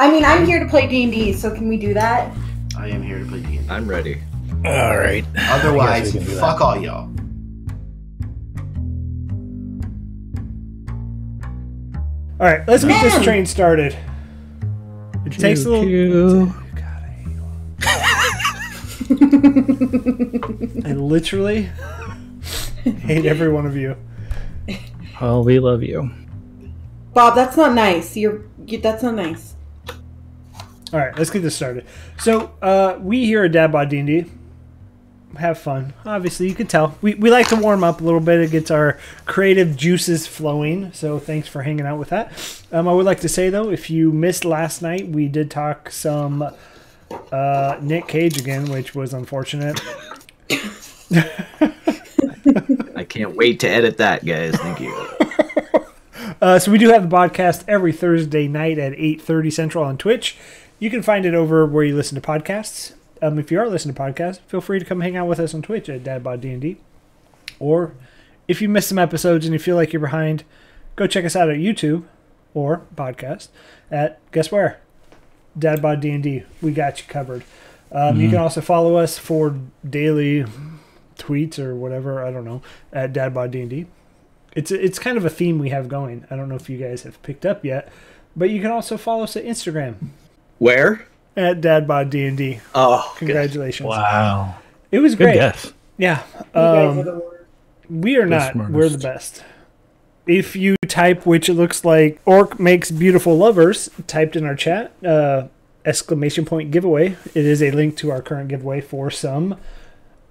I mean, I'm here to play D and D, so can we do that? I am here to play D&D. I'm ready. All right. Otherwise, I guess we can do that. fuck all y'all. All right, let's get this train started. It takes a little. Choo-choo. I literally hate every one of you. Well, we love you. Bob, that's not nice. You're. That's not nice. All right, let's get this started. So, uh, we here at DadBod D&D have fun. Obviously, you can tell. We, we like to warm up a little bit. It gets our creative juices flowing. So, thanks for hanging out with that. Um, I would like to say, though, if you missed last night, we did talk some uh, Nick Cage again, which was unfortunate. I can't wait to edit that, guys. Thank you. Uh, so we do have the podcast every Thursday night at 8.30 Central on Twitch. You can find it over where you listen to podcasts. Um, if you are listening to podcasts, feel free to come hang out with us on Twitch at DadBodD&D. Or if you missed some episodes and you feel like you're behind, go check us out at YouTube or podcast at, guess where? DadBodD&D. We got you covered. Um, You can also follow us for daily tweets or whatever, I don't know, at DadBodD&D it's it's kind of a theme we have going. I don't know if you guys have picked up yet, but you can also follow us at Instagram Where? at Dad Bod D and D. Oh, good. Congratulations! Wow. It was Good great. guess. Yeah, You guys are um, the we are not. smartest. We're the best. If you type, which it looks like Orc makes beautiful lovers, typed in our chat, uh, exclamation point giveaway. It is a link to our current giveaway for some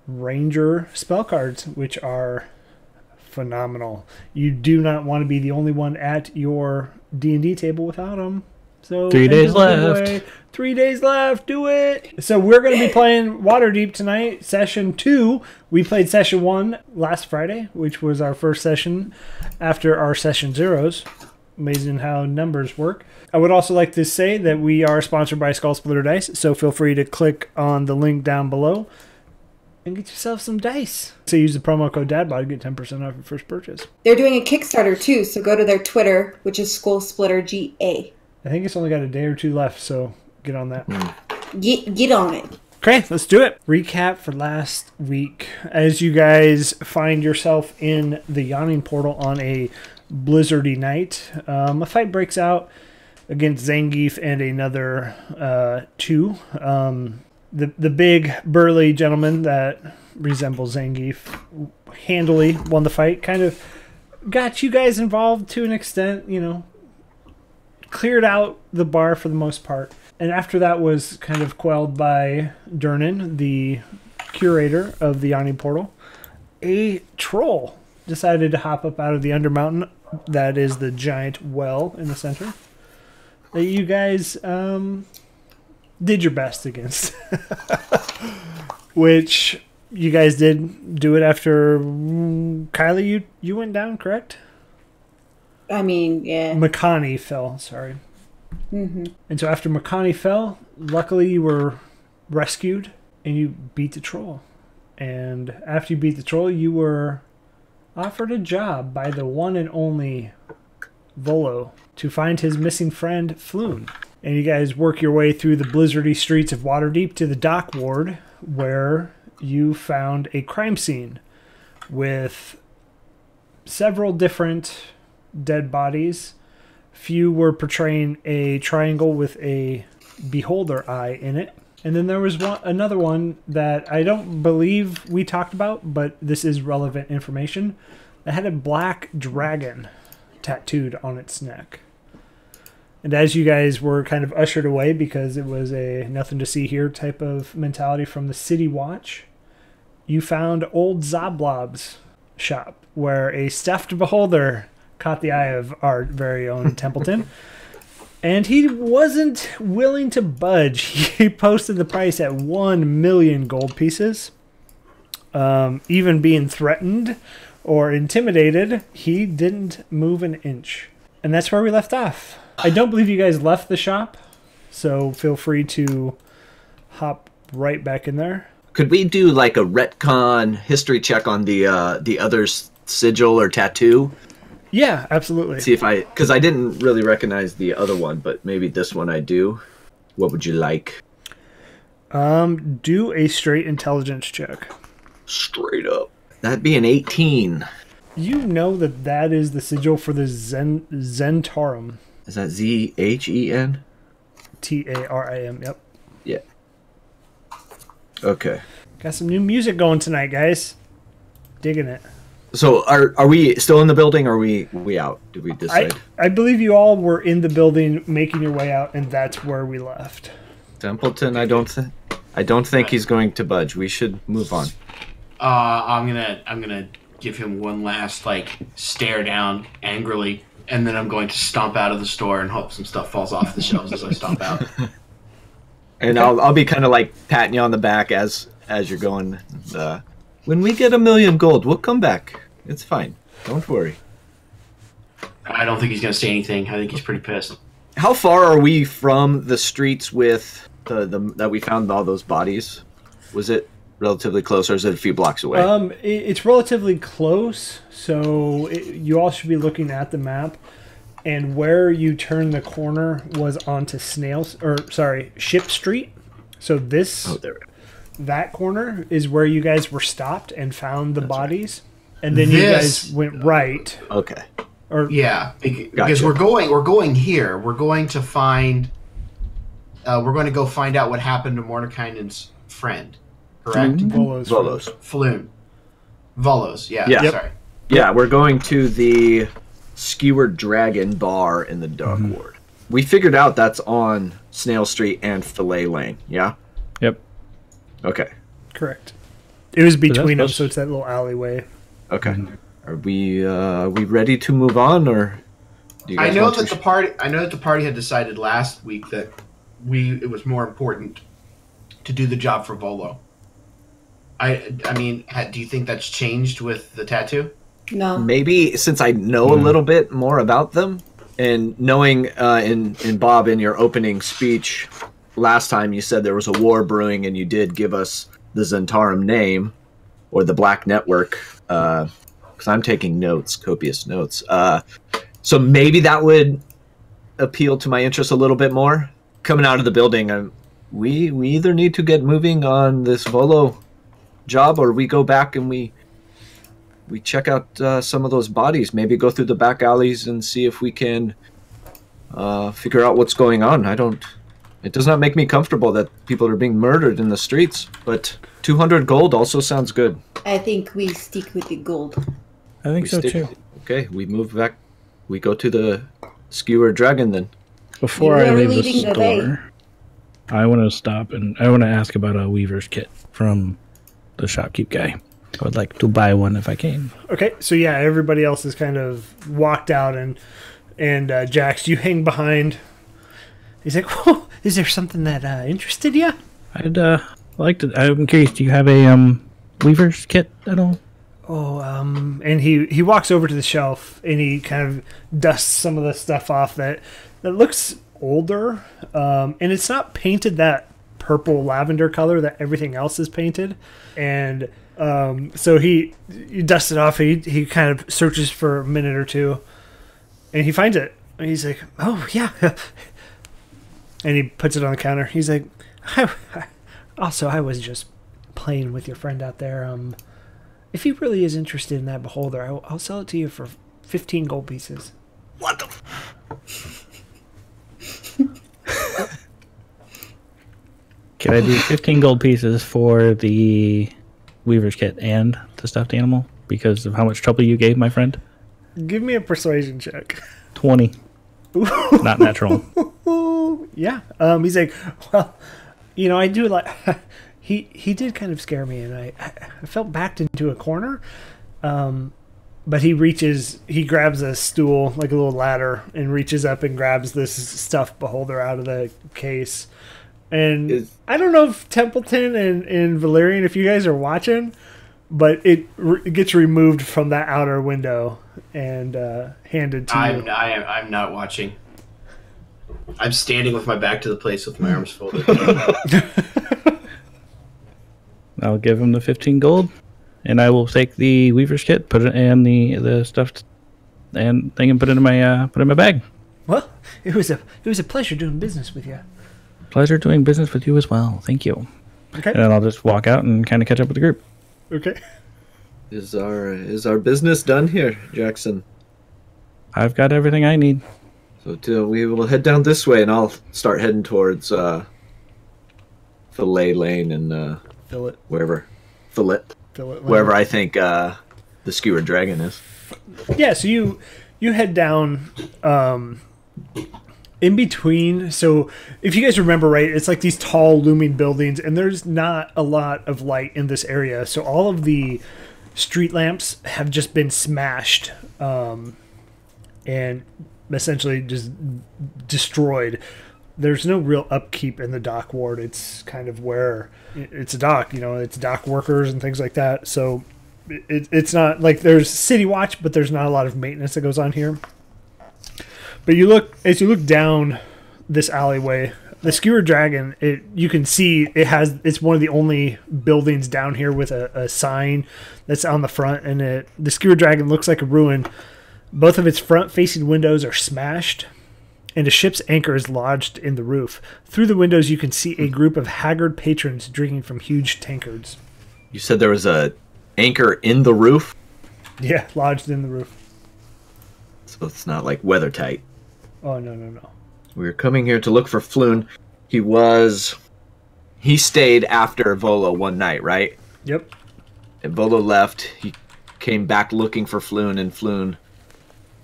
Ranger spell cards, which are phenomenal. You do not want to be the only one at your D and D table without them. So Three days left. giveaway. Three days left. Do it. So we're going to be playing Waterdeep tonight, session two. We played session one last Friday, which was our first session after our session zeros. Amazing how numbers work. I would also like to say that we are sponsored by Skull Splitter Dice, so feel free to click on the link down below and get yourself some dice. So use the promo code DADBOD to get 10% off your first purchase. They're doing a Kickstarter too, so go to their Twitter, which is Skull Splitter GA. I think it's only got a day or two left, so get on that. Get get on it. Okay, let's do it. Recap for last week. As you guys find yourself in the yawning portal on a blizzardy night, um, a fight breaks out against Zangief and another uh, two. Um, the the big burly gentleman that resembles Zangief handily won the fight. Kind of got you guys involved to an extent. You know, cleared out the bar for the most part. And after that was kind of quelled by Durnan, the curator of the Yawning Portal. A troll decided to hop up out of the Undermountain. That is the giant well in the center. That you guys um, did your best against. Which you guys did do it after mm, Kylie. You you went down, correct? I mean, yeah. Makani fell. Sorry. hmm And so after Makani fell, luckily you were rescued and you beat the troll. And after you beat the troll, you were offered a job by the one and only Volo to find his missing friend Floon. And you guys work your way through the blizzardy streets of Waterdeep to the dock ward where you found a crime scene with several different dead bodies few were portraying a triangle with a beholder eye in it. And then there was one another one that I don't believe we talked about, but this is relevant information. That had a black dragon tattooed on its neck. And as you guys were kind of ushered away because it was a nothing to see here type of mentality from the City Watch, you found old Xoblob's shop where a stuffed beholder caught the eye of our very own Templeton. And he wasn't willing to budge. He posted the price at 1 million gold pieces. Um, even being threatened or intimidated, he didn't move an inch. And that's where we left off. I don't believe you guys left the shop, so feel free to hop right back in there. Could we do like a retcon history check on the uh, the other's sigil or tattoo? Yeah, absolutely. See if I, because I didn't really recognize the other one, but maybe this one I do. What would you like? Um, do a straight intelligence check. Straight up. That'd be an 18. You know that that is the sigil for the Zen Zhentarim. Is that Z H E N? T A R I M. Yep. Yeah. Okay. Got some new music going tonight, guys. Digging it. So are are we still in the building? Or are we we out? Did we I, decide? I believe you all were in the building making your way out, and that's where we left. Templeton, I don't think I don't think he's going to budge. We should move on. Uh, I'm gonna I'm gonna give him one last like stare down angrily, and then I'm going to stomp out of the store and hope some stuff falls off the shelves as I stomp out. And I'll I'll be kind of like patting you on the back as as you're going. Uh, when we get a million gold, we'll come back. It's fine. Don't worry. I don't think he's gonna say anything. I think he's pretty pissed. How far are we from the streets with the, the that we found all those bodies? Was it relatively close, or is it a few blocks away? Um, it, it's relatively close, so it, you all should be looking at the map. And where you turn the corner was onto Snails, or sorry, Ship Street. So this oh, there. That corner is where you guys were stopped and found the bodies, and then you guys went right. Okay. Or Yeah, because Gotcha. we're going we're going here. We're going to find. Uh, we're going to go find out what happened to Mordenkainen's friend. Correct. Volos. Volos. Floon. Volos. Yeah. Yeah. Yep. Sorry. Yeah, we're going to the Skewered Dragon Bar in the Dock Ward. We figured out that's on Snail Street and Fillet Lane. Yeah. Yep. Okay. Correct. It was between them, supposed- so it's that little alleyway. Okay. Are we uh, are we ready to move on, or do you I know that to? the party. I know that the party had decided last week that we it was more important to do the job for Volo. I I mean, do you think that's changed with the tattoo? No. maybe since I know a little bit more about them, and knowing uh, in in Bob in your opening speech last time you said there was a war brewing, and you did give us the Zhentarim name or the Black Network. Because I'm taking notes, copious notes. Uh, so maybe that would appeal to my interest a little bit more. Coming out of the building, i we we either need to get moving on this Volo job, or we go back and we we check out uh, some of those bodies. Maybe go through the back alleys and see if we can uh, figure out what's going on. I don't. It does not make me comfortable that people are being murdered in the streets. But 200 gold also sounds good. I think we stick with the gold. I think We so stick- too. Okay, we move back. We go to the skewer dragon then. Before I leave the leading the store, I want to stop and I want to ask about a weaver's kit from the shopkeep guy. I would like to buy one if I can. Okay, so yeah, everybody else has kind of walked out, and and uh, Jax, you hang behind. He's like, "Whoa, is there something that uh, interested you?" I'd uh, like to. I'm curious. Do you have a um weaver's kit at all? Oh, um, and he he walks over to the shelf and he kind of dusts some of the stuff off that that looks older, um, and it's not painted that purple lavender color that everything else is painted, and um, so he he dusts it off. He he kind of searches for a minute or two, and he finds it. And he's like, "Oh yeah," and he puts it on the counter. He's like, I, "Also, I was just playing with your friend out there. Um." If he really is interested in that beholder, I'll, I'll sell it to you for 15 gold pieces. What the? Can I do 15 gold pieces for the weaver's kit and the stuffed animal because of how much trouble you gave my friend? Give me a persuasion check. 20. Not natural. yeah. Um, he's like, well, you know, I do like. he he did kind of scare me, and I I felt backed into a corner. Um, but he reaches, he grabs a stool like a little ladder, and reaches up and grabs this stuffed beholder out of the case. And Is- I don't know if Templeton and, and Valerian, if you guys are watching, but it, re- it gets removed from that outer window and uh, handed to you. I'm I am I'm not watching. I'm standing with my back to the place with my arms folded. I'll give him the 15 gold, and I will take the weaver's kit, put it in the the stuffed and they can put it in my uh, put it in my bag. Well, it was a it was a pleasure doing business with you. Pleasure doing business with you as well. Thank you. Okay. And then I'll just walk out and kind of catch up with the group. Okay. Is our is our business done here, Jackson? I've got everything I need. So to, we will head down this way, and I'll start heading towards uh, Fillet Lane and uh, Fill it. wherever Fillet, Fill it. wherever I think uh, the Skewer dragon is. Yeah, so you you head down um in between so if you guys remember right it's like these tall looming buildings and there's not a lot of light in this area so all of the street lamps have just been smashed um and essentially just destroyed. There's no real upkeep in the dock ward. It's kind of where it's a dock you know it's dock workers and things like that. So it, it's not like there's city watch but there's not a lot of maintenance that goes on here. But you look as you look down this alleyway the skewer dragon it you can see it has it's one of the only buildings down here with a, a sign that's on the front and it the skewer dragon looks like a ruin. Both of its front facing windows are smashed and a ship's anchor is lodged in the roof. Through the windows you can see a hmm. group of haggard patrons drinking from huge tankards. You said there was a anchor in the roof, yeah lodged in the roof. So it's not like weather tight. oh no no no We were coming here to look for Floon. He was. He stayed after Volo one night, right? yep And Volo left. He came back looking for Floon, and Floon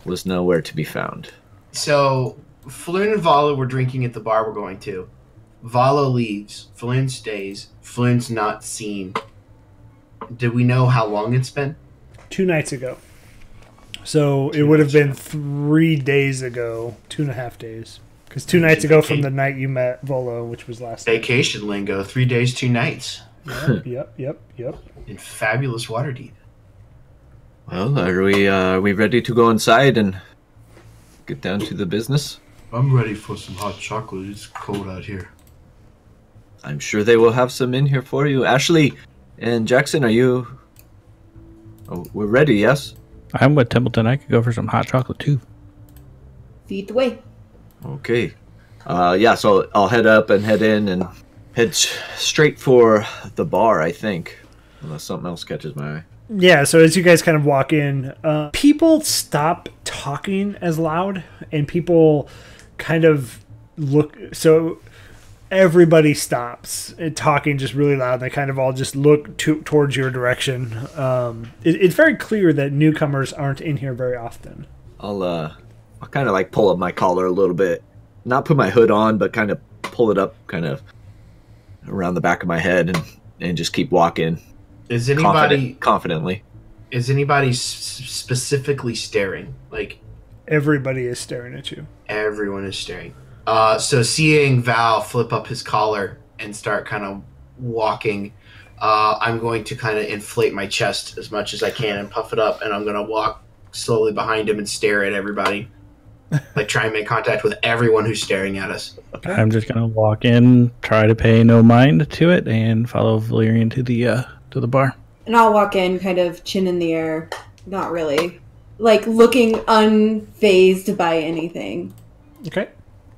was nowhere to be found. So Floon and Volo were drinking at the bar we're going to. Volo leaves. Floon stays. Floon's not seen. Do we know how long it's been? two nights ago. So it would have been three days ago, two and a half days. Because two nights ago from the night you met Volo, which was last night. Vacation lingo. Three days, two nights Yep, yep, yep, yep. in fabulous Waterdeep. Well, are we uh, are we ready to go inside and get down to the business? I'm ready for some hot chocolate. It's cold out here. I'm sure they will have some in here for you. Ashley and Jackson, are you? Oh, we're ready. Yes. I'm with Templeton. I could go for some hot chocolate too. Feed the way. Okay. Uh, yeah. So I'll head up and head in and head straight for the bar. I think, unless something else catches my eye. Yeah, so as you guys kind of walk in, uh, people stop talking as loud, and people kind of look. So everybody stops talking just really loud. And They kind of all just look to, towards your direction. Um, it, it's very clear that newcomers aren't in here very often. I'll uh, I'll kind of like pull up my collar a little bit, not put my hood on, but kind of pull it up, kind of around the back of my head, and and just keep walking Is anybody confident, confidently. is anybody s- specifically staring? Like Everybody is staring at you. everyone is staring. Uh, so seeing Val flip up his collar and start kind of walking, uh, I'm going to kind of inflate my chest as much as I can and puff it up, and I'm going to walk slowly behind him and stare at everybody. Like try and make contact with everyone who's staring at us. I'm just gonna walk in, try to pay no mind to it, and follow Valerian to the uh, to the bar. And I'll walk in kind of chin in the air. Not really. Like looking unfazed by anything. Okay.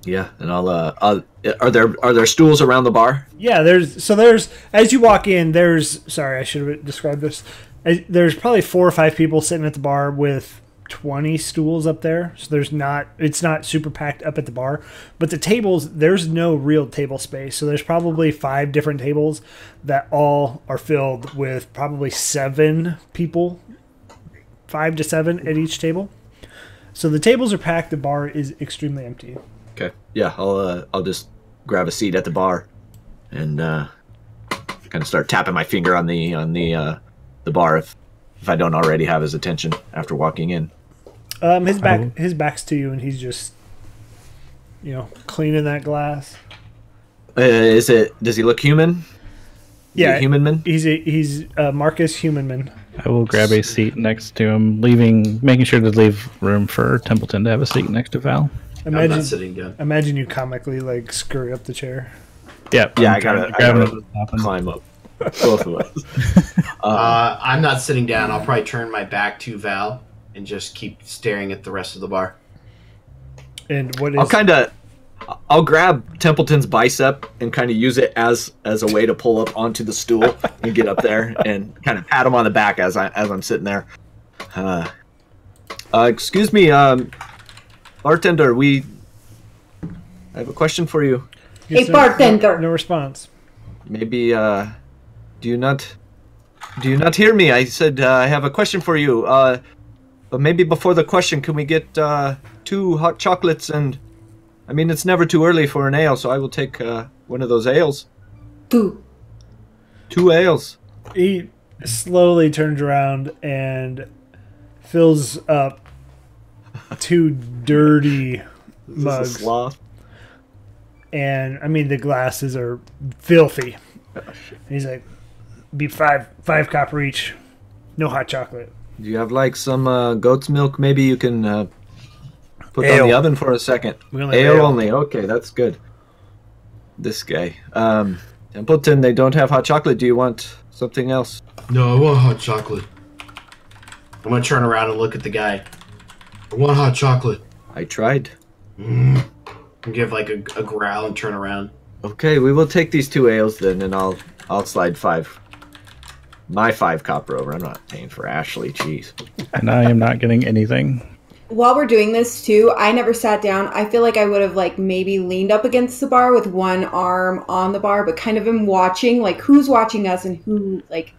Yeah, and I'll uh, I'll, are there are there stools around the bar? Yeah, there's so there's as you walk in, there's sorry, I should have described this. There's probably four or five people sitting at the bar with 20 stools up there. So there's not it's not super packed up at the bar, but the tables there's no real table space. So there's probably five different tables that all are filled with probably seven people, 5 to 7 at each table. So the tables are packed, the bar is extremely empty. Okay. Yeah, I'll uh, I'll just grab a seat at the bar, and uh, kind of start tapping my finger on the on the uh, the bar if if I don't already have his attention after walking in. Um, his back, his back's to you, and he's just, you know, cleaning that glass. Uh, is it? Does he look human? Is Yeah, human man. he's a, he's uh, Marcus Humanman. I will grab a seat next to him, leaving, making sure to leave room for Templeton to have a seat next to Val. I'm Imagine, not sitting down. imagine you comically like scurry up the chair. Yeah, Yeah, I'm I gotta- trying I grab him gotta at and- Climb up, both of us. Uh, I'm not sitting down. I'll probably turn my back to Val and just keep staring at the rest of the bar. And what is I'll kind of, I'll grab Templeton's bicep and kind of use it as as a way to pull up onto the stool and get up there and kind of pat him on the back as I as I'm sitting there. Uh, uh, excuse me, um, bartender. We, I have a question for you. Hey, Gets no- bartender. No response. Maybe, uh, do you not, do you not hear me? I said uh, I have a question for you. Uh, but maybe before the question, can we get uh, two hot chocolates and? I mean, it's never too early for an ale, so I will take uh, one of those ales. Two. Two ales. He slowly turns around and fills up two dirty Is this a mugs. sloth? and I mean the glasses are filthy. And he's like, "Be five five copper each, no hot chocolate." Do you have like some uh, goat's milk? Maybe you can uh, put Ale. on the oven for a second. We only ale, ale. only. Okay, that's good. This guy, um, Templeton. They don't have hot chocolate. Do you want something else? No, I want hot chocolate. I'm gonna turn around and look at the guy I want hot chocolate. I tried. and give like a, a growl and turn around. Okay, we will take these two ales then, and I'll I'll slide five. My five copper over. I'm not paying for Ashley. Jeez. and I am not getting anything. While we're doing this too, I never sat down. I feel like I would have like maybe leaned up against the bar with one arm on the bar, but kind of am watching like who's watching us and who like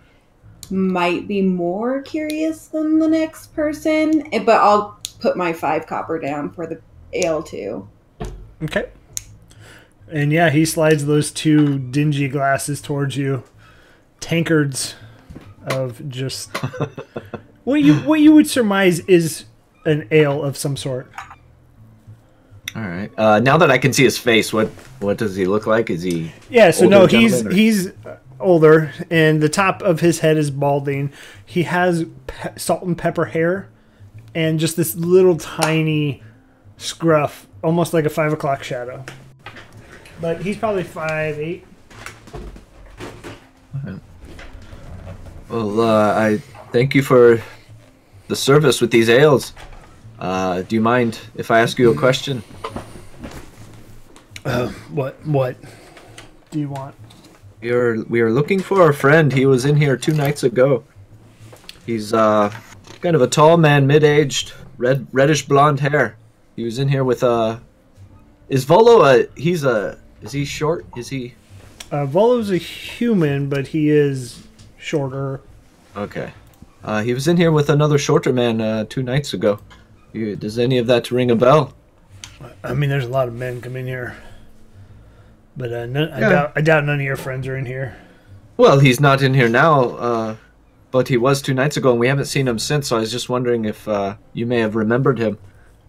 might be more curious than the next person. Eh, But I'll put my five copper down for the ale too. Okay. And yeah, he slides those two dingy glasses towards you, tankards of just what you what you would surmise is an ale of some sort. All right. Uh, now that I can see his face, what what does he look like? Is he? Yeah, so no, he's or- he's older, and the top of his head is balding. He has pe- salt and pepper hair, and just this little tiny scruff, almost like a five o'clock shadow. But he's probably five eight. Well, uh, I thank you for the service with these ales. Uh, do you mind if I ask you a question? What what do you want? We are we are looking for a friend. He was in here two nights ago. He's uh kind of a tall man, mid-aged, red reddish blonde hair. He was in here with uh Is Volo a he's a is he short? Is he Uh, Volo's a human, but he is shorter. Okay. Uh he was in here with another shorter man uh 2 nights ago. You, does any of that ring a bell? I mean, there's a lot of men come in here, but uh, none, I Yeah. doubt I doubt none of your friends are in here. Well, he's not in here now, uh, but he was two nights ago, and we haven't seen him since. So I was just wondering if uh, you may have remembered him.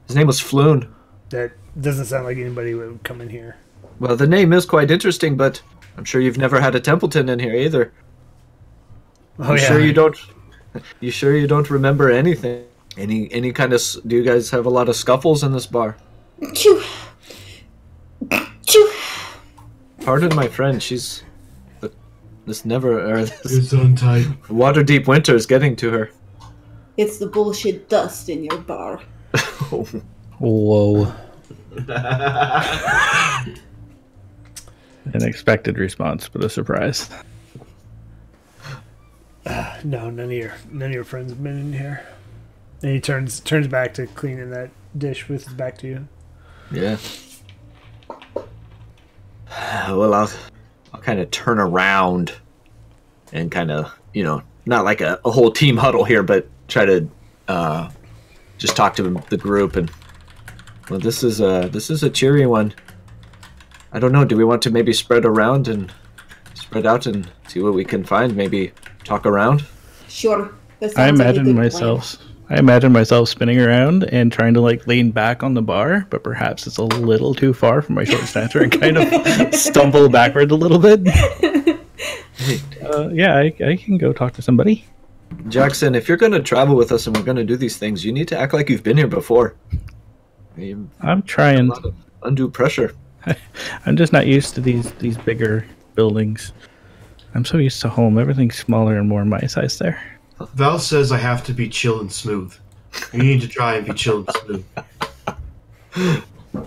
His name was Floon. That doesn't sound like anybody would come in here. Well, the name is quite interesting, but I'm sure you've never had a Templeton in here either. Oh you sure you don't? You sure you don't remember anything? Any any kind of? s- Do you guys have a lot of scuffles in this bar? Choo. Choo. Pardon my friend. She's. But this never. Or this It's untied. Waterdeep winter is getting to her. It's the bullshit dust in your bar. Whoa. An expected response, but a surprise. No, none of your none of your friends have been in here. And he turns turns back to cleaning that dish with his back to you. Yeah. Well, I'll, I'll kind of turn around and kind of, you know, not like a, a whole team huddle here, but try to uh, just talk to the group. And well, this is a this is a cheery one. I don't know. Do we want to maybe spread around and spread out and see what we can find? Maybe talk around. Sure. I sounds like a imagine myself. I imagine myself spinning around and trying to like lean back on the bar, but perhaps it's a little too far for my short stature and kind of stumble backward a little bit. Uh, yeah, I, I can go talk to somebody. Jackson, if you're going to travel with us and we're going to do these things, you need to act like you've been here before. You- I'm a trying. lot of undue pressure. I'm just not used to these these bigger buildings. I'm so used to home. Everything's smaller and more my size there. Val says I have to be chill and smooth. You need to try and be chill and smooth.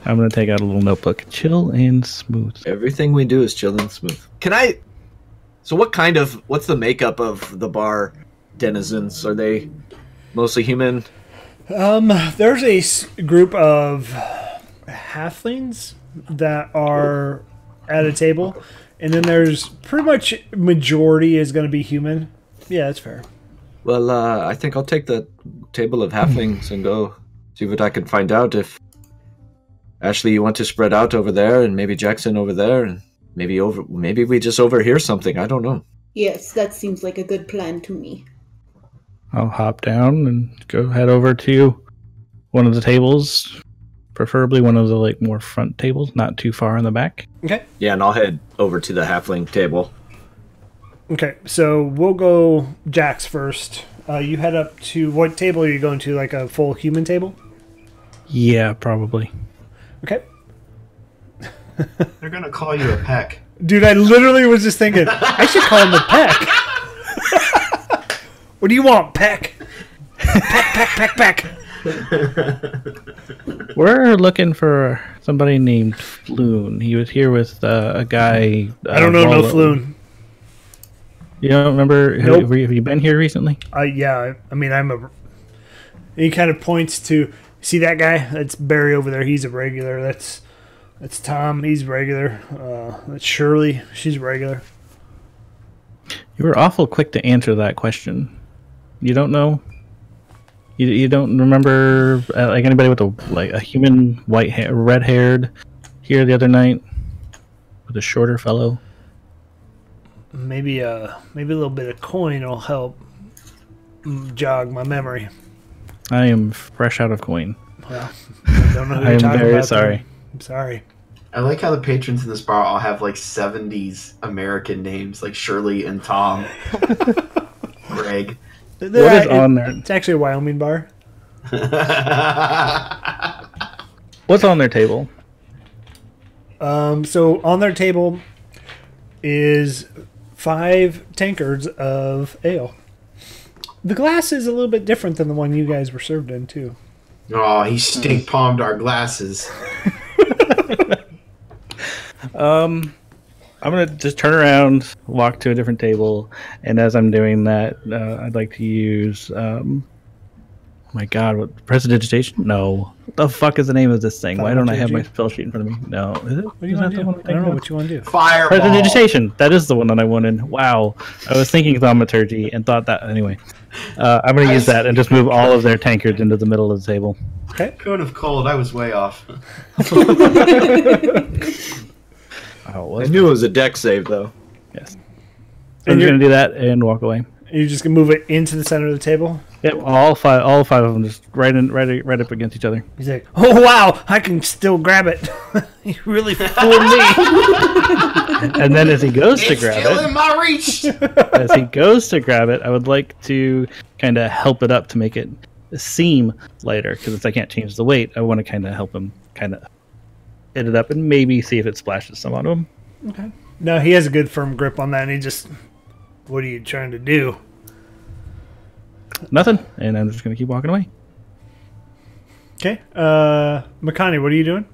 I'm gonna take out a little notebook. Chill and smooth. Everything we do is chill and smooth. Can I? So, what kind of? What's the makeup of the bar denizens? Are they mostly human? Um, there's a group of halflings that are at a table, and then there's pretty much majority is going to be human. Yeah, that's fair. Well, uh, I think I'll take the table of halflings and go see what I can find out. If Ashley, you want to spread out over there, and maybe Jackson over there, and maybe over, maybe we just overhear something. I don't know. Yes, that seems like a good plan to me. I'll hop down and go head over to one of the tables, preferably one of the like more front tables, not too far in the back. Okay. Yeah, and I'll head over to the halfling table. Okay, so we'll go Jax first. Uh, you head up to what table are you going to? Like a full human table? Yeah, probably. Okay. They're gonna call you a peck. Dude, I literally was just thinking, I should call him a peck. what do you want, peck? Peck, peck, peck, peck. We're looking for somebody named Floon. He was here with uh, a guy. Uh, I don't know no Rollo. floon. You don't remember? have- Nope. Have, you, have you been here recently? Uh, yeah, I- I mean, I'm a. He kind of points to see that guy. That's Barry over there. He's a regular. That's that's Tom. He's regular. Uh, that's Shirley. She's regular. You were awful quick to answer that question. You don't know. You, you don't remember uh, like anybody with a like a human white hair, red haired here the other night with a shorter fellow. Maybe uh maybe a little bit of coin will help jog my memory. I am fresh out of coin. Well, I don't know who I you're am talking very about. sorry. then. I'm sorry. I like how the patrons in this bar all have like 70s American names, like Shirley and Tom, Greg. What is on there? It's actually a Wyoming bar. What's on their table? Um, so on their table is five tankards of ale. The glass is a little bit different than the one you guys were served in too. oh, he stink palmed our glasses. Um, I'm gonna just turn around, walk to a different table, and as I'm doing that, uh, I'd like to use. Um, oh my God, what prestidigitation? No, what the fuck is the name of this thing? Why don't I have my spell sheet in front of me? No, is it? What do you want to do? I don't know what you want to do. Fireball. Prestidigitation. That is the one that I wanted. Wow, I was thinking thaumaturgy and thought that anyway. Uh, I'm gonna use that and just move all of their tankards into the middle of the table. Cone of Cold, I was way off. Oh, it was. I knew it was a Dex save though. yes. So I'm And you're- gonna do that and walk away. You're just gonna move it into the center of the table. Yep, all five, all five of them just right in, right, right up against each other. He's like, "Oh wow, I can still grab it." you really fooled me. And then as he goes to It's grab still it, in my reach. as he goes to grab it, I would like to kind of help it up to make it seem lighter because since I can't change the weight, I want to kind of help him kind of hit it up and maybe see if it splashes some on him. Okay. No, he has a good firm grip on that, and he just, "What are you trying to do?" Nothing, and I'm just gonna keep walking away. Okay, uh, Makani, what are you doing?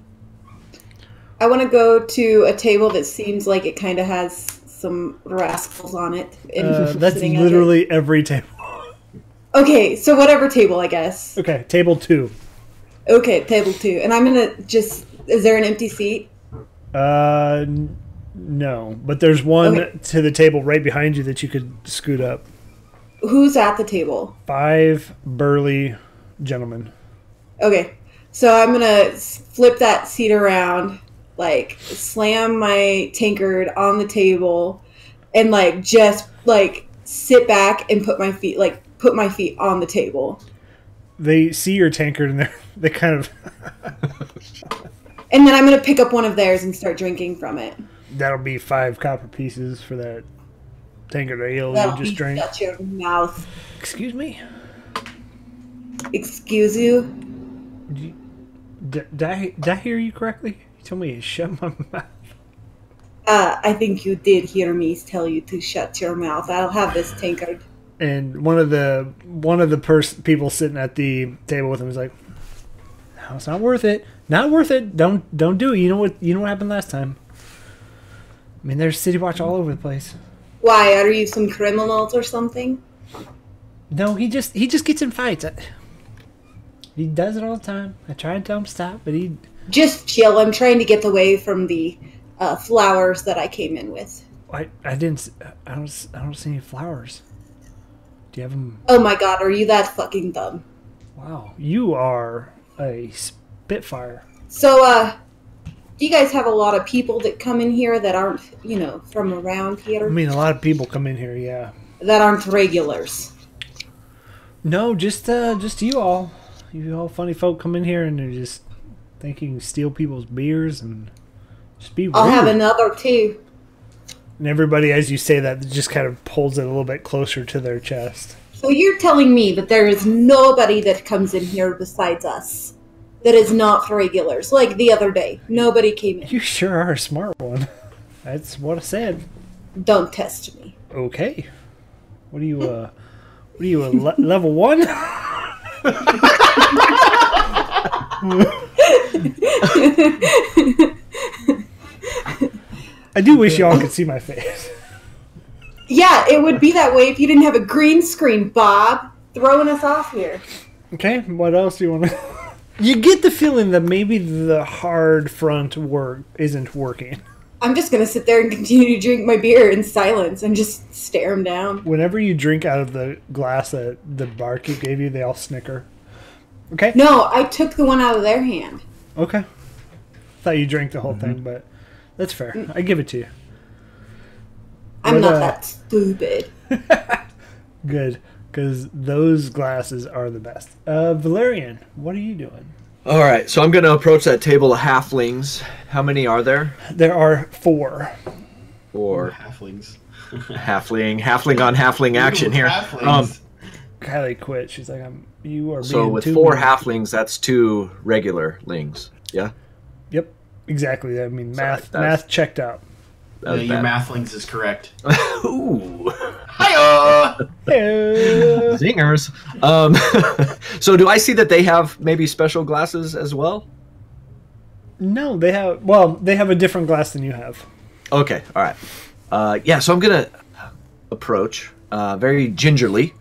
I want to go to a table that seems like it kind of has some rascals on it. Uh, that's sitting at it. literally every table. Okay, so whatever table, I guess. Okay, table two. Okay, table two. And I'm gonna just. Is there an empty seat? Uh, n- no, but there's one Okay. to the table right behind you that you could scoot up. Who's at the table? Five burly gentlemen. Okay, so I'm gonna flip that seat around, like slam my tankard on the table, and like just like sit back and put my feet like put my feet on the table, They see your tankard and they they kind of and then I'm gonna pick up one of theirs and start drinking from it. that'll be five copper pieces for that tankard of ale That'll you just be drank. shut your mouth. Excuse me. Excuse you. D- did, I, did I hear you correctly? You told me to shut my mouth. Uh, I think you did hear me tell you to shut your mouth. I'll have this tankard. and one of the one of the pers- people sitting at the table with him is like, "No, it's not worth it. Not worth it. Don't don't do it. You know what? You know what happened last time. I mean, there's city watch all over the place. Why are you some criminals or something? No, he just he just gets in fights. I- He does it all the time. I try and tell him to stop, but he Just chill. I'm trying to get away from the uh, flowers that I came in with. I I didn't I don't I don't see any flowers. Do you have them? Oh my god, are you that fucking dumb? Wow, you are a spitfire. So, uh, do you guys have a lot of people that come in here that aren't, you know, from around here? I mean, a lot of people come in here. Yeah. That aren't regulars? No, just uh, just you all. You all funny folk come in here and they're just thinking steal people's beers and just be rude. I'll have another too. and everybody, as you say that, just kind of pulls it a little bit closer to their chest. So you're telling me that there is nobody that comes in here besides us that is not for regulars? Like the other day, nobody came in. You sure are a smart one. That's what I said. Don't test me. Okay. What are you? Uh, what are you? A le- level one? I do wish y'all could see my face. Yeah, it would be that way if you didn't have a green screen, Bob, throwing us off here. Okay, what else do you want to? You get the feeling that maybe the hard front work isn't working. I'm just gonna sit there and continue to drink my beer in silence and just stare them down. Whenever you drink out of the glass that the barkeep gave you, they all snicker. Okay. No, I took the one out of their hand. Okay. Thought you drank the whole thing, mm-hmm. but that's fair. Mm. I give it to you. I'm What, not that stupid. Good, because those glasses are the best. Uh, Valerian, what are you doing? All right, so I'm going to approach that table of halflings. How many are there? There are four. Or halflings. halfling, halfling on halfling action here. Halflings. Um, Kylie quit. She's like, I'm. You are. so with too four mean." halflings, that's two regular lings. Yeah, Yep. Exactly. I mean, math. that's- math checked out. That yeah, your bad. mathlings is correct. Ooh, Hiya! Hey. zingers. Um, so do I see that they have maybe special glasses as well? no, they have. Well, they have a different glass than you have. Okay, all right. Uh, yeah, so I'm gonna approach uh, very gingerly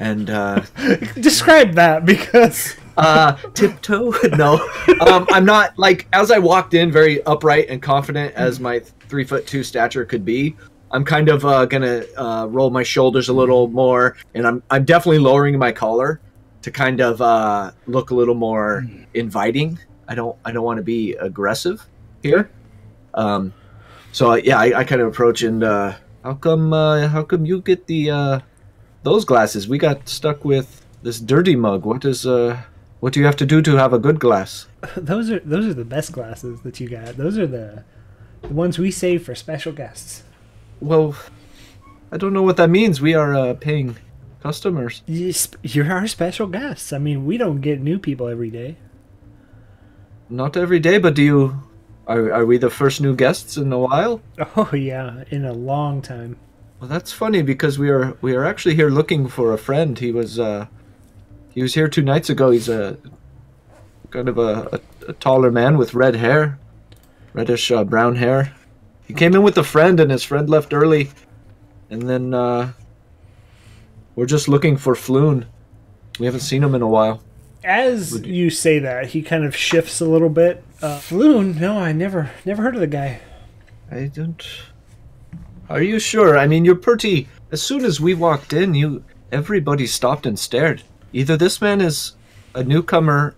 and uh, Describe that because uh, tiptoe. no, um, I'm not like as I walked in, very upright and confident as my three foot two stature could be. I'm kind of uh, gonna uh, roll my shoulders a little more, and I'm I'm definitely lowering my collar to kind of uh, look a little more inviting. I don't I don't want to be aggressive here. Um, so yeah, I, I kind of approach and uh, how come uh, how come you get the uh, those glasses? We got stuck with this dirty mug. What is uh what do you have to do to have a good glass? those are those are the best glasses that you got. Those are the the ones we save for special guests. Well, I don't know what that means. We are uh, paying customers. You're our special guests. I mean, we don't get new people every day. Not every day, but do you are are we the first new guests in a while? Oh yeah, in a long time. Well, that's funny because we are we are actually here looking for a friend. He was uh he was here two nights ago. He's a kind of a, a, a taller man with red hair, reddish uh, brown hair. He came in with a friend, and his friend left early, and then uh, we're just looking for Floon. We haven't seen him in a while. As you say that, he kind of shifts a little bit. Uh, Floon? No, I never never heard of the guy. I don't. Are you sure? I mean, you're pretty. As soon as we walked in, you everybody stopped and stared. Either this man is a newcomer,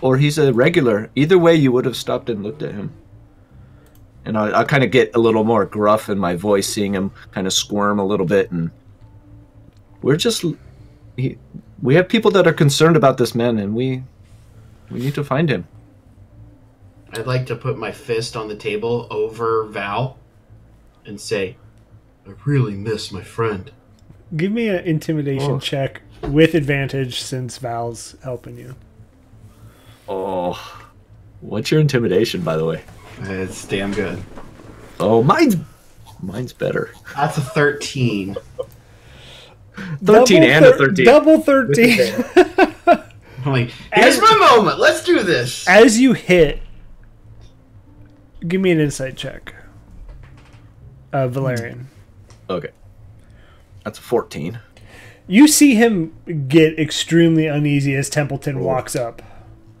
or he's a regular. Either way, you would have stopped and looked at him. And I, I kind of get a little more gruff in my voice, seeing him kind of squirm a little bit, and we're just. He, we have people that are concerned about this man, and we we need to find him. I'd like to put my fist on the table over Val and say, I really miss my friend. Give me an intimidation Oh. check with advantage since Val's helping you. Oh, what's your intimidation, by the way? It's damn good. Oh, mine's mine's better. That's a 13. 13 and a 13. Double thirteen. I'm like, here's my moment. Let's do this. As you hit, give me an insight check. Uh, Valerian. Okay. That's a 14. You see him get extremely uneasy as Templeton walks up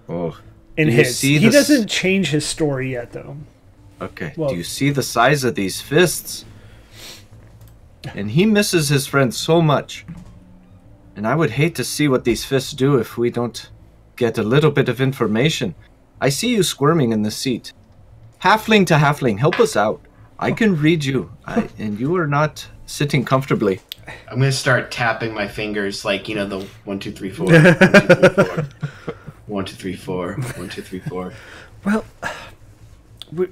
Oh. And Do you hits. see He this- doesn't change his story yet, though. Okay. Well- Do you see the size of these fists? And he misses his friend so much. And I would hate to see what these fists do if we don't get a little bit of information. I see you squirming in the seat. Halfling to halfling, help us out. I can read you, I, and you are not sitting comfortably. I'm gonna start tapping my fingers like you know the one two three four. One two three four. One two three four. One two three four. Well, we,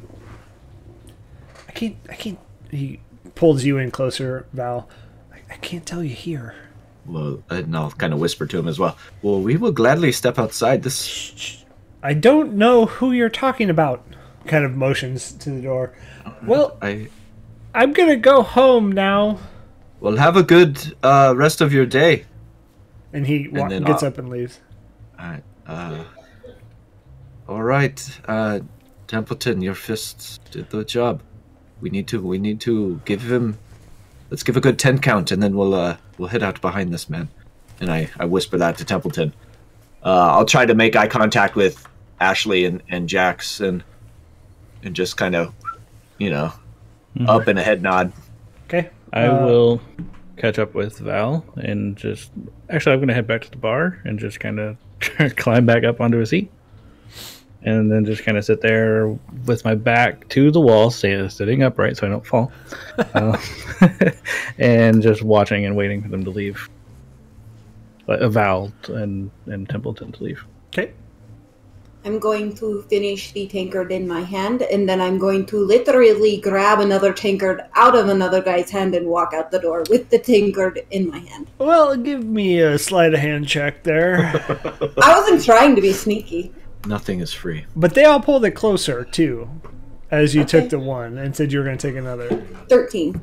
I can't. I can't. He pulls you in closer, Val. I, I can't tell you here. Well, and I'll kind of whisper to him as well. Well, we will gladly step outside. This I don't know who you're talking about. Kind of motions to the door. Well, I I'm gonna go home now. Well, have a good uh, rest of your day. And he wa- then gets I'll- up and leaves. Alright, uh. Alright, uh, Templeton, your fists did the job. We need to, we need to give him. Let's give a good 10 count and then we'll, uh, we'll head out behind this man. And I, I whisper that to Templeton. Uh, I'll try to make eye contact with Ashley and, and Jax and, and just kind of, you know, up and a head nod. Okay. I Uh, will catch up with Val and just actually I'm gonna head back to the bar and just kind of climb back up onto a seat, and then just kind of sit there with my back to the wall, stay sitting upright so I don't fall, uh, and just watching and waiting for them to leave. Like uh, and and Templeton to leave. Okay. I'm going to finish the tankard in my hand, and then I'm going to literally grab another tankard out of another guy's hand and walk out the door with the tankard in my hand. Well, give me a sleight of hand check there. I wasn't trying to be sneaky. Nothing is free. but they all pulled it closer too, as you took the one and said you were going to take another. 13.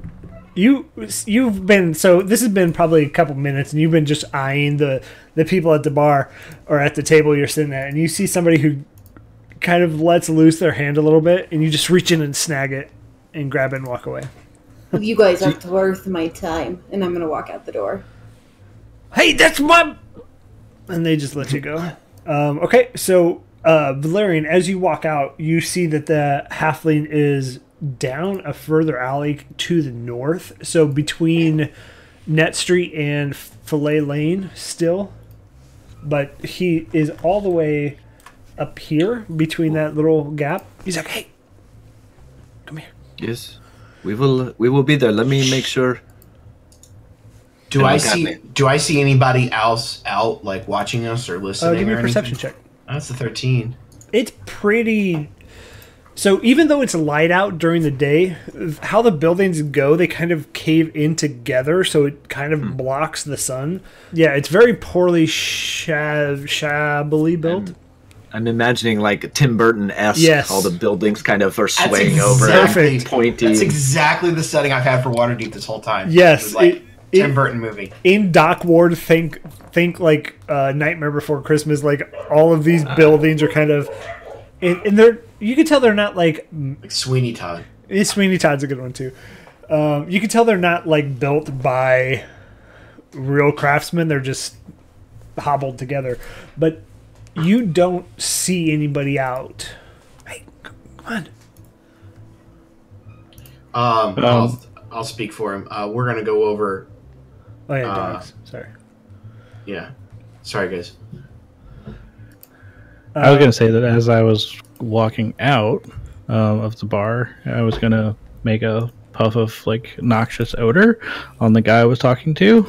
You you've been so this has been probably a couple minutes and you've been just eyeing the the people at the bar or at the table you're sitting at and you see somebody who kind of lets loose their hand a little bit and you just reach in and snag it and grab it and walk away. You guys aren't worth my time, and I'm gonna walk out the door. Hey, that's my and they just let you go. Um, okay, so uh, Valerian, as you walk out, you see that the halfling is down a further alley to the north. So between Net Street and Fillet Lane, still, but he is all the way up here between that little gap. He's like, "Hey, come here." Yes. We will, we will be there. Let me make sure. Do And I see? me. Do I see anybody else out like watching us or Uh, listening? give me or a perception anything? check. That's the thirteen. it's pretty so even though it's light out during the day how the buildings go they kind of cave in together so it kind of blocks the sun yeah it's very poorly shab- shabbily built I'm imagining like Tim Burton esque. Yes. All the buildings kind of are That's swaying over. exactly- Pointy. That's exactly the setting I've had for Waterdeep this whole time. Yes, It was like it- Tim it- Burton movie. in dock ward think think like uh, nightmare before christmas like all of these buildings are kind of and, and they're you can tell they're not like Like Sweeney Todd. Eh, Sweeney Todd's a good one too. Um, you can tell they're not like built by real craftsmen; they're just hobbled together. But you don't see anybody out. Hey, come on! Um, I'll, I'll speak for him. Uh, we're gonna go over. Oh yeah, Uh. Sorry. Yeah. Sorry, guys. I was gonna say that as I was walking out um, of the bar, I was gonna make a puff of like noxious odor on the guy I was talking to,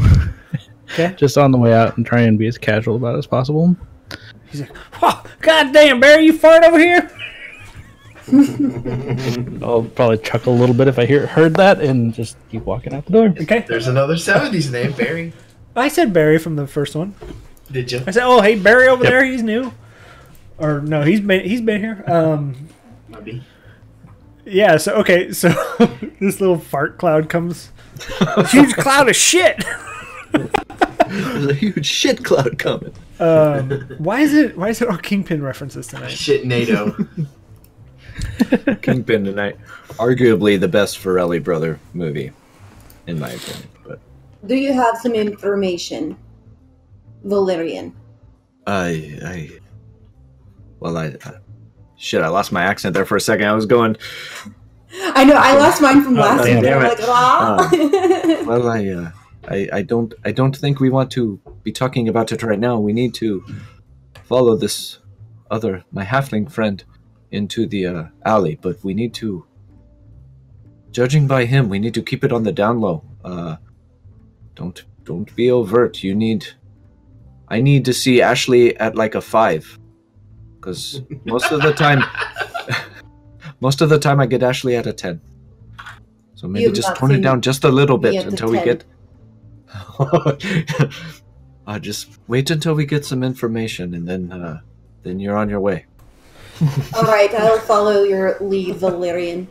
Okay. just on the way out, and try and be as casual about it as possible. He's like, oh, God damn, Barry, you fart over here? I'll probably chuckle a little bit if I hear heard that, and just keep walking out the door. Okay. There's another '70s name, Barry. I said Barry from the first one. Did you? I said, oh, hey, Barry over Yep. there, he's new. Or no, he's been he's been here. Um, Maybe. Yeah, so okay, so this little fart cloud comes. A huge cloud of shit. There's a huge shit cloud coming. Um, why is it? Why is it all Kingpin references tonight? Shit, NATO. Kingpin tonight. Arguably the best Farrelly brother movie, in my opinion. But Do you have some information, Valerian? I, I, well, I, uh, shit, I lost my accent there for a second. I was going, I know I lost mine from last damn week. I'm it. like, ah. well, I, uh, I, I don't, I don't think we want to be talking about it right now. We need to follow this other, my halfling friend, into the uh, alley, but we need to. Judging by him, we need to keep it on the down low. Uh, don't, don't be overt. You need. I need to see Ashley at like a five, because most of the time, most of the time I get Ashley at a ten. So maybe have just not tone it down just a little bit until we 10. get. uh, just wait until we get some information, and then uh, then you're on your way. All right, I'll follow your lead, Valerian.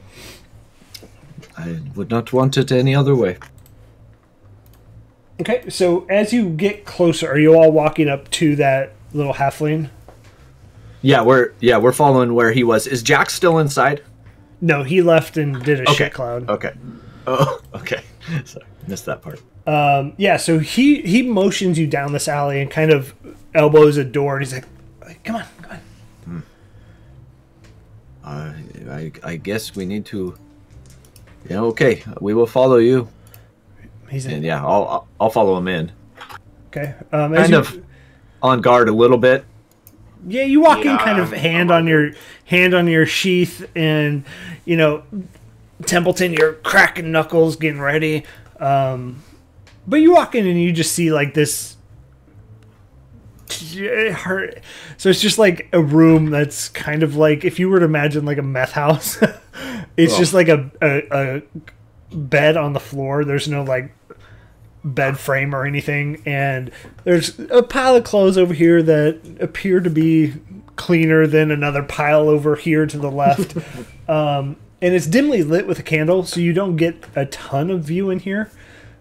I would not want it any other way. Okay, so as you get closer, are you all walking up to that little halfling? Yeah, we're yeah we're following where he was. Is Jack still inside? No, he left and did a Okay. shit cloud. Okay. Oh, okay. Sorry, missed that part. Um, yeah, so he he motions you down this alley and kind of elbows a door, and he's like, "Like, "Come on, come on." I, I I guess we need to. Yeah. Okay. We will follow you, He's and yeah, I'll I'll- I'll follow him in. "Okay." Um, Kind you, of on guard a little bit. Yeah, you walk in Yeah, kind of hand on your hand on your sheath, and you know, Templeton, you're cracking knuckles, getting ready. Um, but you walk in and you just see like this. So it's just like a room that's kind of like if you were to imagine like a meth house. it's Oh. just like a, a a bed on the floor. There's no like bed frame or anything and there's a pile of clothes over here that appear to be cleaner than another pile over here to the left. Um, and it's dimly lit with a candle so you don't get a ton of view in here.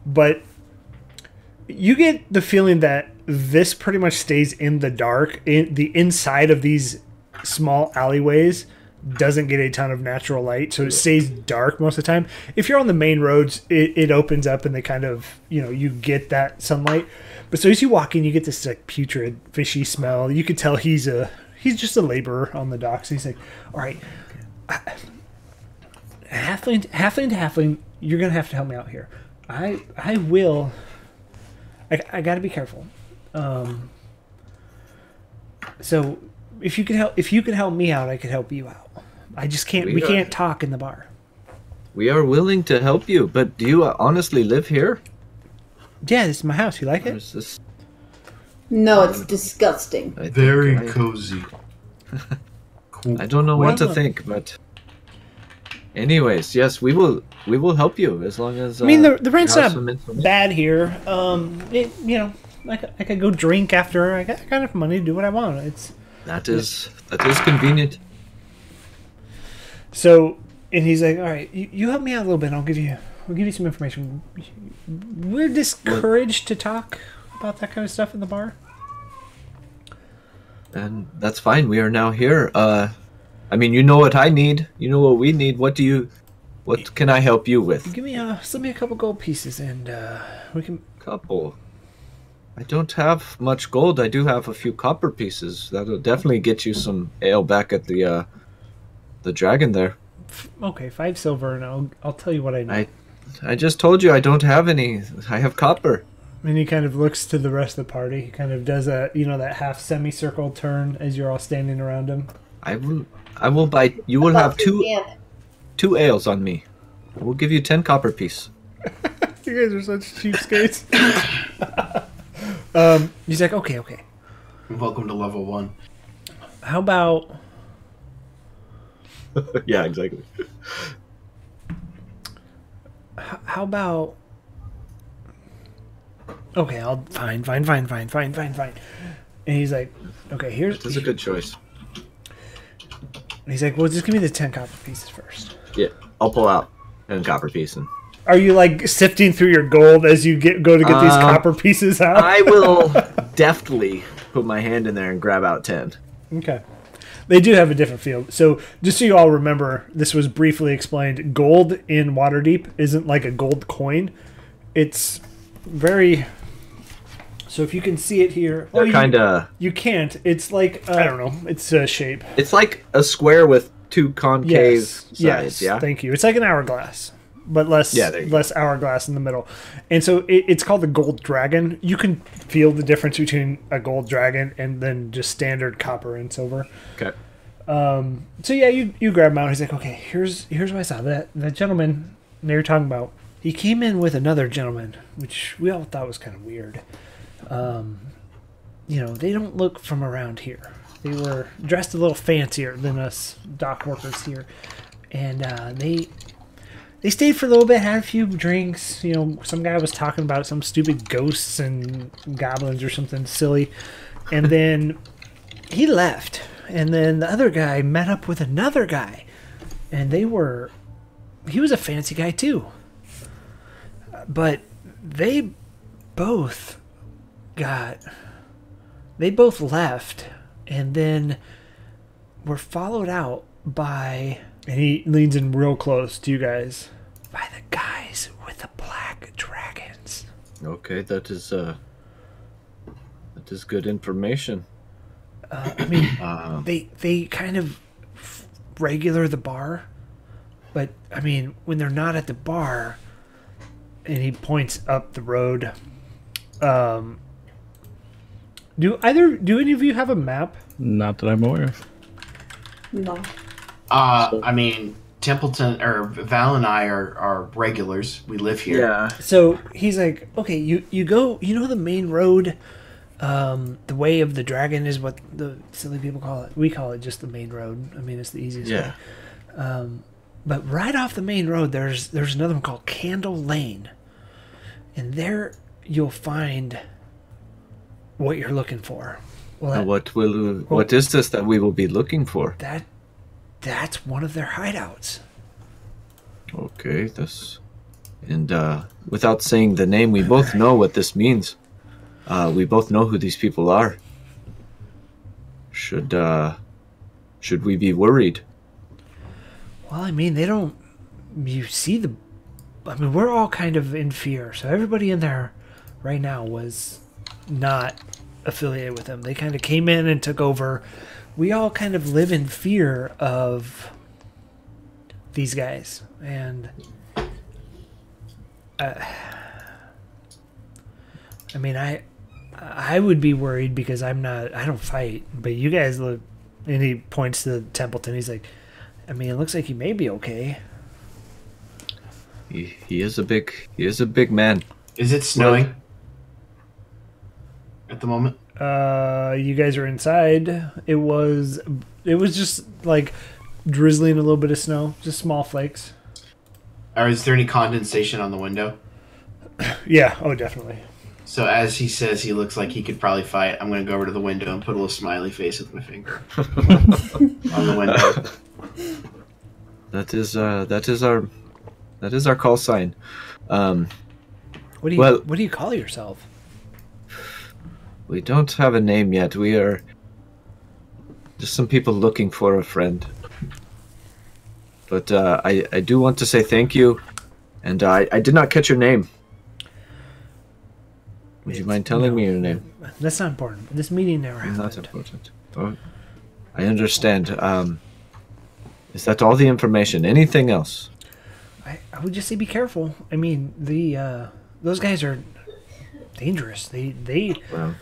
But you get the feeling that this pretty much stays in the dark in the inside of these small alleyways doesn't get a ton of natural light, so it stays dark most of the time. If you're on the main roads, it, it opens up and they kind of, you know, you get that sunlight. But so as you walk in, you get this like putrid, fishy smell. You could tell he's a he's just a laborer on the docks. He's like, all right, I- halfling, halfling to halfling, you're gonna have to help me out here. I I will. I I got to be careful. Um. So if you could help if you could help me out, I could help you out. I just can't. We, We are- can't talk in the bar. We are willing to help you, but do you uh, honestly live here? Yeah, this is my house. You like it? this? No, it's disgusting. Very I- cozy. Cool. I don't know what to Well, think, but anyways, yes, we will we will help you as long as. I mean, uh, the the rent's you have not bad here. Um, it, you know, I could, I could go drink after. I got, I got enough money to do what I want. It's That is that is convenient. so. And he's like, "All right, you, you help me out a little bit. I'll give you, I'll give you some information. We're discouraged to talk about that kind of stuff in the bar. And that's fine. We are now here. Uh, I mean, you know what I need. You know what we need. What do you? What can I help you with? Give me a, send me a couple gold pieces, and uh, we can Couple. I don't have much gold. I do have a few copper pieces. That'll definitely get you some ale back at the uh, the dragon there. Okay, five silver, and I'll I'll tell you what I know. I I just told you I don't have any. I have copper. and he kind of looks to the rest of the party. He kind of does a you know that half semicircle turn as you're all standing around him. I will. I will buy. You will have two two ales on me. I will give you ten copper piece. You guys are such cheapskates. um, he's like, okay, okay. Welcome to level one. How about yeah, exactly. how about? Okay, I'll fine, fine, fine, fine, fine, fine, fine. And he's like, okay, here's. That's a good choice. He's like, well, just give me the ten copper pieces first. Yeah, I'll pull out ten copper piece and Are you like sifting through your gold as you get go to get these Um, copper pieces out? I will deftly put my hand in there and grab out ten. Okay. They do have a different feel. So, just so you all remember, this was briefly explained. Gold in Waterdeep isn't like a gold coin. It's very. So, if you can see it here, They're you- kind of. You can't. It's like I don't know. It's a shape. It's like a square with two concave Yes. sides. Yes. Yeah. Thank you. It's like an hourglass, but less. Yeah, go. less hourglass in the middle, and so it, it's called the gold dragon. You can feel the difference between a gold dragon and then just standard copper and silver. okay. Um, so yeah, you you grab him out. He's like, okay, here's here's what I saw. That that gentleman they were talking about. He came in with another gentleman, which we all thought was kind of weird. Um, you know, they don't look from around here. They were dressed a little fancier than us dock workers here, and uh, they they stayed for a little bit, had a few drinks. You know, some guy was talking about some stupid ghosts and goblins or something silly, and then he left. And then the other guy met up with another guy, and they were he was a fancy guy too. But they both got they both left and then were followed out by and he leans in real close to you guys by the guys with the black dragons. Okay, that is uh, that is good information. Uh, I mean, Um, they they kind of regular the bar, but I mean when they're not at the bar, and he points up the road. Um, do either do any of you have a map? Not that I'm aware of. No. Uh, I mean, Templeton or Val and I are, are regulars. We live here. yeah. So he's like, okay, you you go, you know the main road, um, the way of the dragon is what the silly people call it. We call it just the main road. I mean, it's the easiest way. Yeah. Um, but right off the main road, there's there's another one called Candle Lane, and there you'll find what you're looking for. Well, that, what will what is this that we will be looking for? that that's one of their hideouts. Okay, this and uh, without saying the name, we both know what this means. Uh, we both know who these people are. Should uh, should we be worried? Well, I mean, they don't. You see the. I mean, we're all kind of in fear. So everybody in there right now was not affiliated with them. They kind of came in and took over. We all kind of live in fear of these guys. And. Uh, I mean, I. I would be worried because I'm not. I don't fight, but you guys look. And he points to Templeton. He's like, I mean, it looks like he may be okay. He, he is a big he is a big man. Is it snowing at the moment? Uh, you guys are inside. It was, it was just like drizzling a little bit of snow, just small flakes. Or is there any condensation on the window? Yeah. Oh, definitely. So as he says he looks like he could probably fight, I'm going to go over to the window and put a little smiley face with my finger on the window. That is uh that is our that is our call sign. Um, What do you, Well- what do you call yourself? We don't have a name yet. We are just some people looking for a friend. But uh, I I do want to say thank you, and uh, I I did not catch your name. Would you mind telling no, me your name? That's not important. This meeting never happened. Not important. I understand. Um, is that all the information? Anything else? I, I would just say be careful. I mean, the uh, those guys are dangerous. They they Well,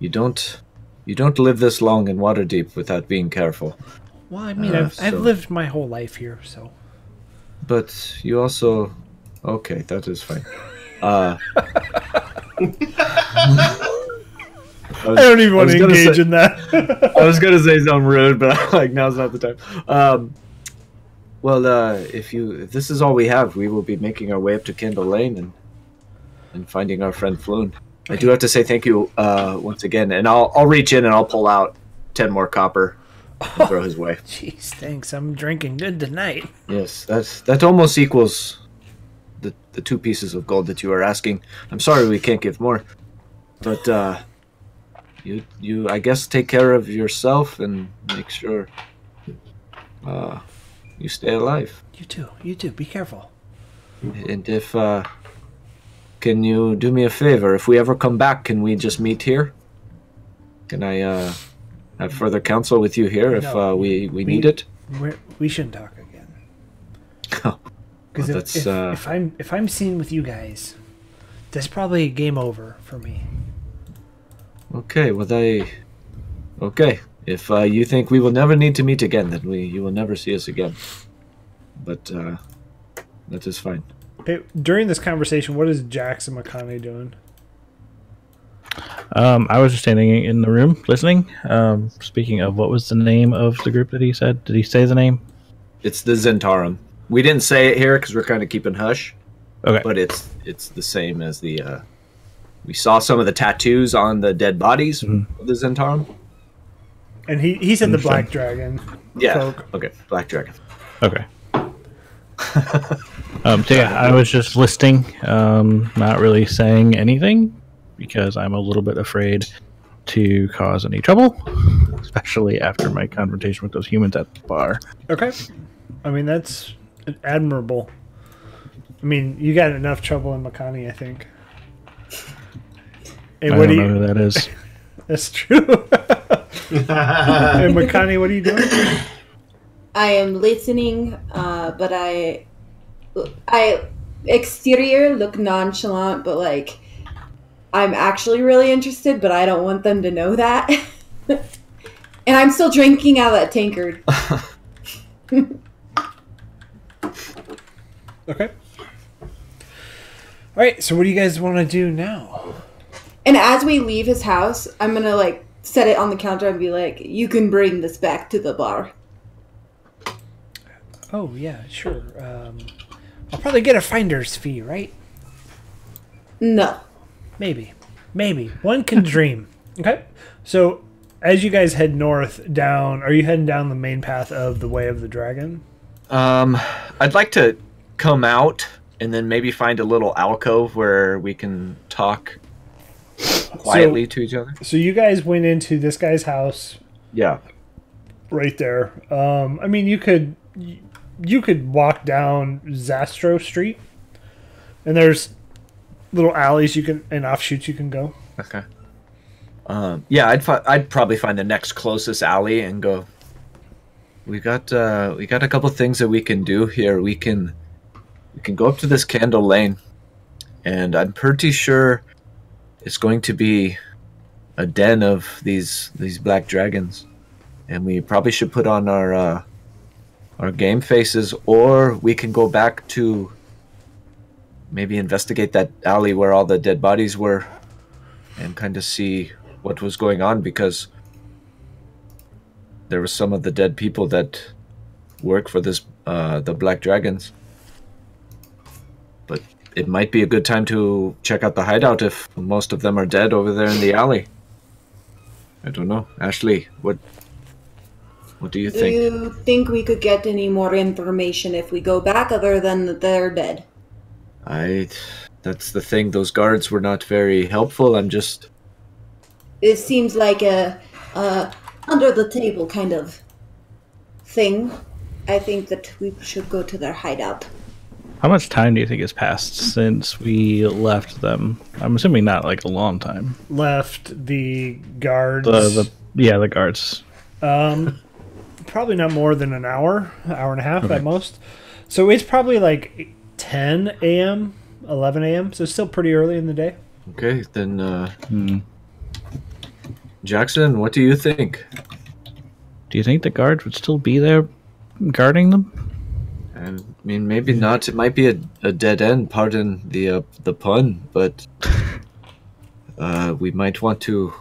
you don't you don't live this long in Waterdeep without being careful. well, I mean, Uh, I've I've lived my whole life here, so But you also okay, that is fine. Uh, I don't even want to engage say- in that. I was gonna say something rude, but I'm like now's not the time. Um, well, uh, if you if this is all we have, we will be making our way up to Candle Lane and and finding our friend Floon. I do have to say thank you uh, once again, and I'll I'll reach in and I'll pull out ten more copper and throw his way. Jeez, thanks. I'm drinking good tonight. Yes, that's that almost equals the the two pieces of gold that you are asking. I'm sorry we can't give more, but uh, you you I guess take care of yourself and make sure uh, you stay alive. You too. You too. Be careful. And if uh, can you do me a favor? If we ever come back, can we just meet here? Can I uh, have further counsel with you here if No, uh, we we we- need it? We shouldn't talk again. Oh, Because Well, if, if, uh, if I'm if I'm seen with you guys, that's probably game over for me. Okay, well they. Okay, if uh, you think we will never need to meet again, then we you will never see us again. But uh, that is fine. Hey, during this conversation, what is Jackson and McConaughey doing? Um, I was just standing in the room listening. Um, speaking of, what was the name of the group that he said? Did he say the name? It's the Zhentarim. We didn't say it here because we're kind of keeping hush, Okay. but it's it's the same as the. Uh, we saw some of the tattoos on the dead bodies Mhm. of the Zhentarim. And he he said the Black Dragon. Yeah. Folk. Okay. Black Dragon. Okay. um, so yeah, I was just listing, um, not really saying anything because I'm a little bit afraid to cause any trouble, especially after my confrontation with those humans at the bar. Okay. I mean that's admirable. I mean, you got enough trouble in Makani, I think. Hey, I what don't do know who that is. That's true. hey, Makani, what are you doing? I am listening, uh, but I, I exterior look nonchalant, but like I'm actually really interested, but I don't want them to know that. and I'm still drinking out of that tankard. Okay. All right. So, what do you guys want to do now? And as we leave his house, I'm gonna like set it on the counter and be like, "You can bring this back to the bar." Oh yeah, sure. Um, I'll probably get a finder's fee, right? No. Maybe, maybe one can dream. Okay. So, as you guys head north down, are you heading down the main path of the Way of the Dragon? Um, I'd like to come out and then maybe find a little alcove where we can talk quietly to each other. So you guys went into this guy's house Yeah. right there. Um, I mean, you could you could walk down Zastro Street, and there's little alleys you can and offshoots you can go. Okay. Um, yeah, I'd fi- I'd probably find the next closest alley and go. We got uh, we got a couple things that we can do here. We can we can go up to this candle lane, and I'm pretty sure it's going to be a den of these these black dragons, and we probably should put on our uh, our game faces, or we can go back to maybe investigate that alley where all the dead bodies were and kind of see what was going on because there were some of the dead people that work for this uh, the black dragons. But it might be a good time to check out the hideout if most of them are dead over there in the alley. I don't know. Ashley what what do you Do think you think we could get any more information if we go back, other than that they're dead? i that's the thing those guards were not very helpful i'm just It seems like a, a under the table kind of thing. I think that we should go to their hideout. How much time do you think has passed since we left them? I'm assuming not like a long time. Left the guards. The the yeah the guards. Um, probably not more than an hour, hour and a half Okay. at most. So it's probably like 10 a.m., 11 a.m. So it's still pretty early in the day. okay then uh Hmm. jackson what do you think Do you think the guards would still be there guarding them? I mean, maybe not. It might be a, a dead end. Pardon the uh, the pun, but uh, we might want to.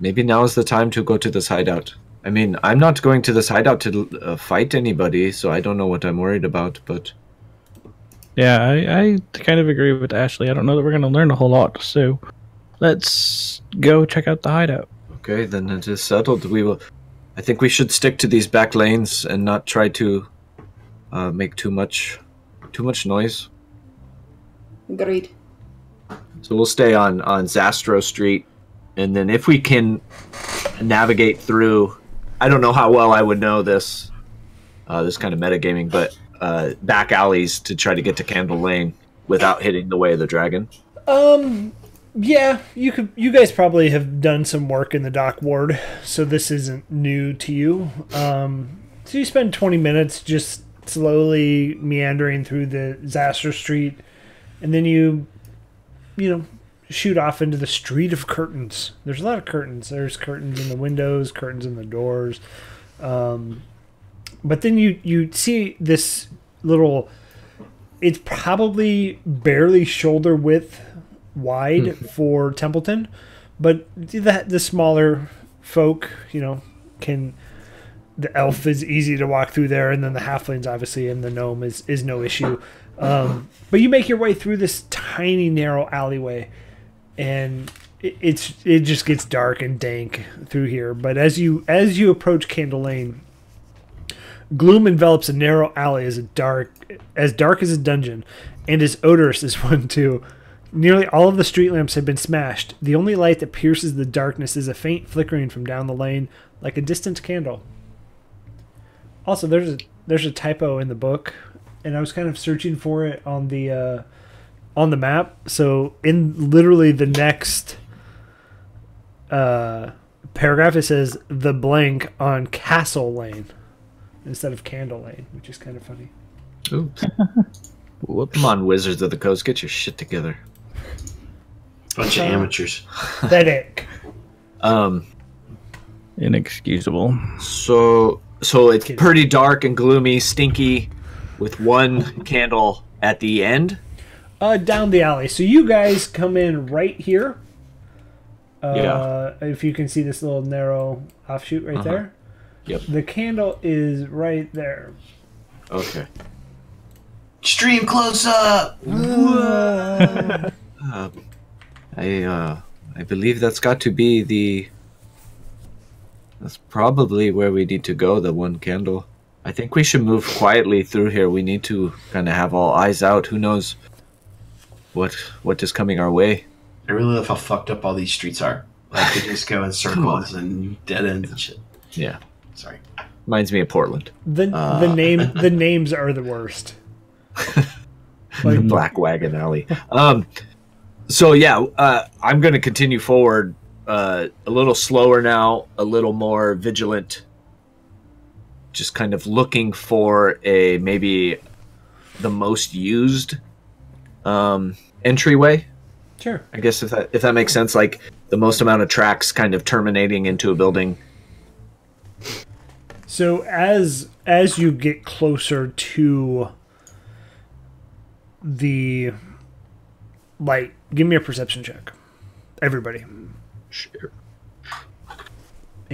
Maybe now is the time to go to this hideout. I mean, I'm not going to this hideout to uh, fight anybody, so I don't know what I'm worried about. But Yeah, I, I kind of agree with Ashley. I don't know that we're going to learn a whole lot, so let's go check out the hideout. okay, then it is settled. We will. I think we should stick to these back lanes and not try to uh, make too much too much noise. Agreed. So we'll stay on on Zastro Street, and then if we can navigate through, I don't know how well I would know this, uh, this kind of metagaming, but uh, back alleys to try to get to Candle Lane without hitting the way of the dragon. Um, yeah, you could. You guys probably have done some work in the dock ward, so this isn't new to you. Um, so you spend twenty minutes just slowly meandering through the Zastro Street, and then you, you know, shoot off into the street of curtains. There's a lot of curtains. There's curtains in the windows, curtains in the doors. Um, but then you you see this little. It's probably barely shoulder width wide for Templeton, but the the smaller folk, you know, can the elf is easy to walk through there, and then the halflings obviously, and the gnome is is no issue. Um, but you make your way through this tiny narrow alleyway, and it, it's it just gets dark and dank through here. But as you as you approach Candle Lane, gloom envelops a narrow alley as dark as dark as a dungeon, and as odorous as one too. Nearly all of the street lamps have been smashed. The only light that pierces the darkness is a faint flickering from down the lane, like a distant candle. Also, there's a there's a typo in the book, and I was kind of searching for it on the uh, on the map. So in literally the next uh, paragraph, it says the blank on Castle Lane instead of Candle Lane, which is kind of funny. Oops. Come on, Wizards of the Coast, get your shit together. Bunch of amateurs. Pathetic. Um, Inexcusable. so so it's pretty dark and gloomy, stinky, with one candle at the end. Uh, down the alley. So you guys come in right here. Uh, Yeah. If you can see this little narrow offshoot right Uh-huh. there. Yep. The candle is right there. Okay. Stream close up. Uh, I uh, I believe that's got to be the. That's probably where we need to go. The one candle. I think we should move quietly through here. We need to kind of have all eyes out. Who knows what what is coming our way? I really love how fucked up all these streets are. Like they just go in circles and dead ends and shit. Yeah, Sorry. reminds me of Portland. The Uh. the name the names are the worst. Like, Black Wagon Alley. Um, so yeah, uh, I'm going to continue forward uh, a little slower now, a little more vigilant. Just kind of looking for a maybe the most used um, entryway. sure. I guess if that if that makes sense, like the most amount of tracks kind of terminating into a building. So as as you get closer to the light, give me a perception check. Everybody. Sure.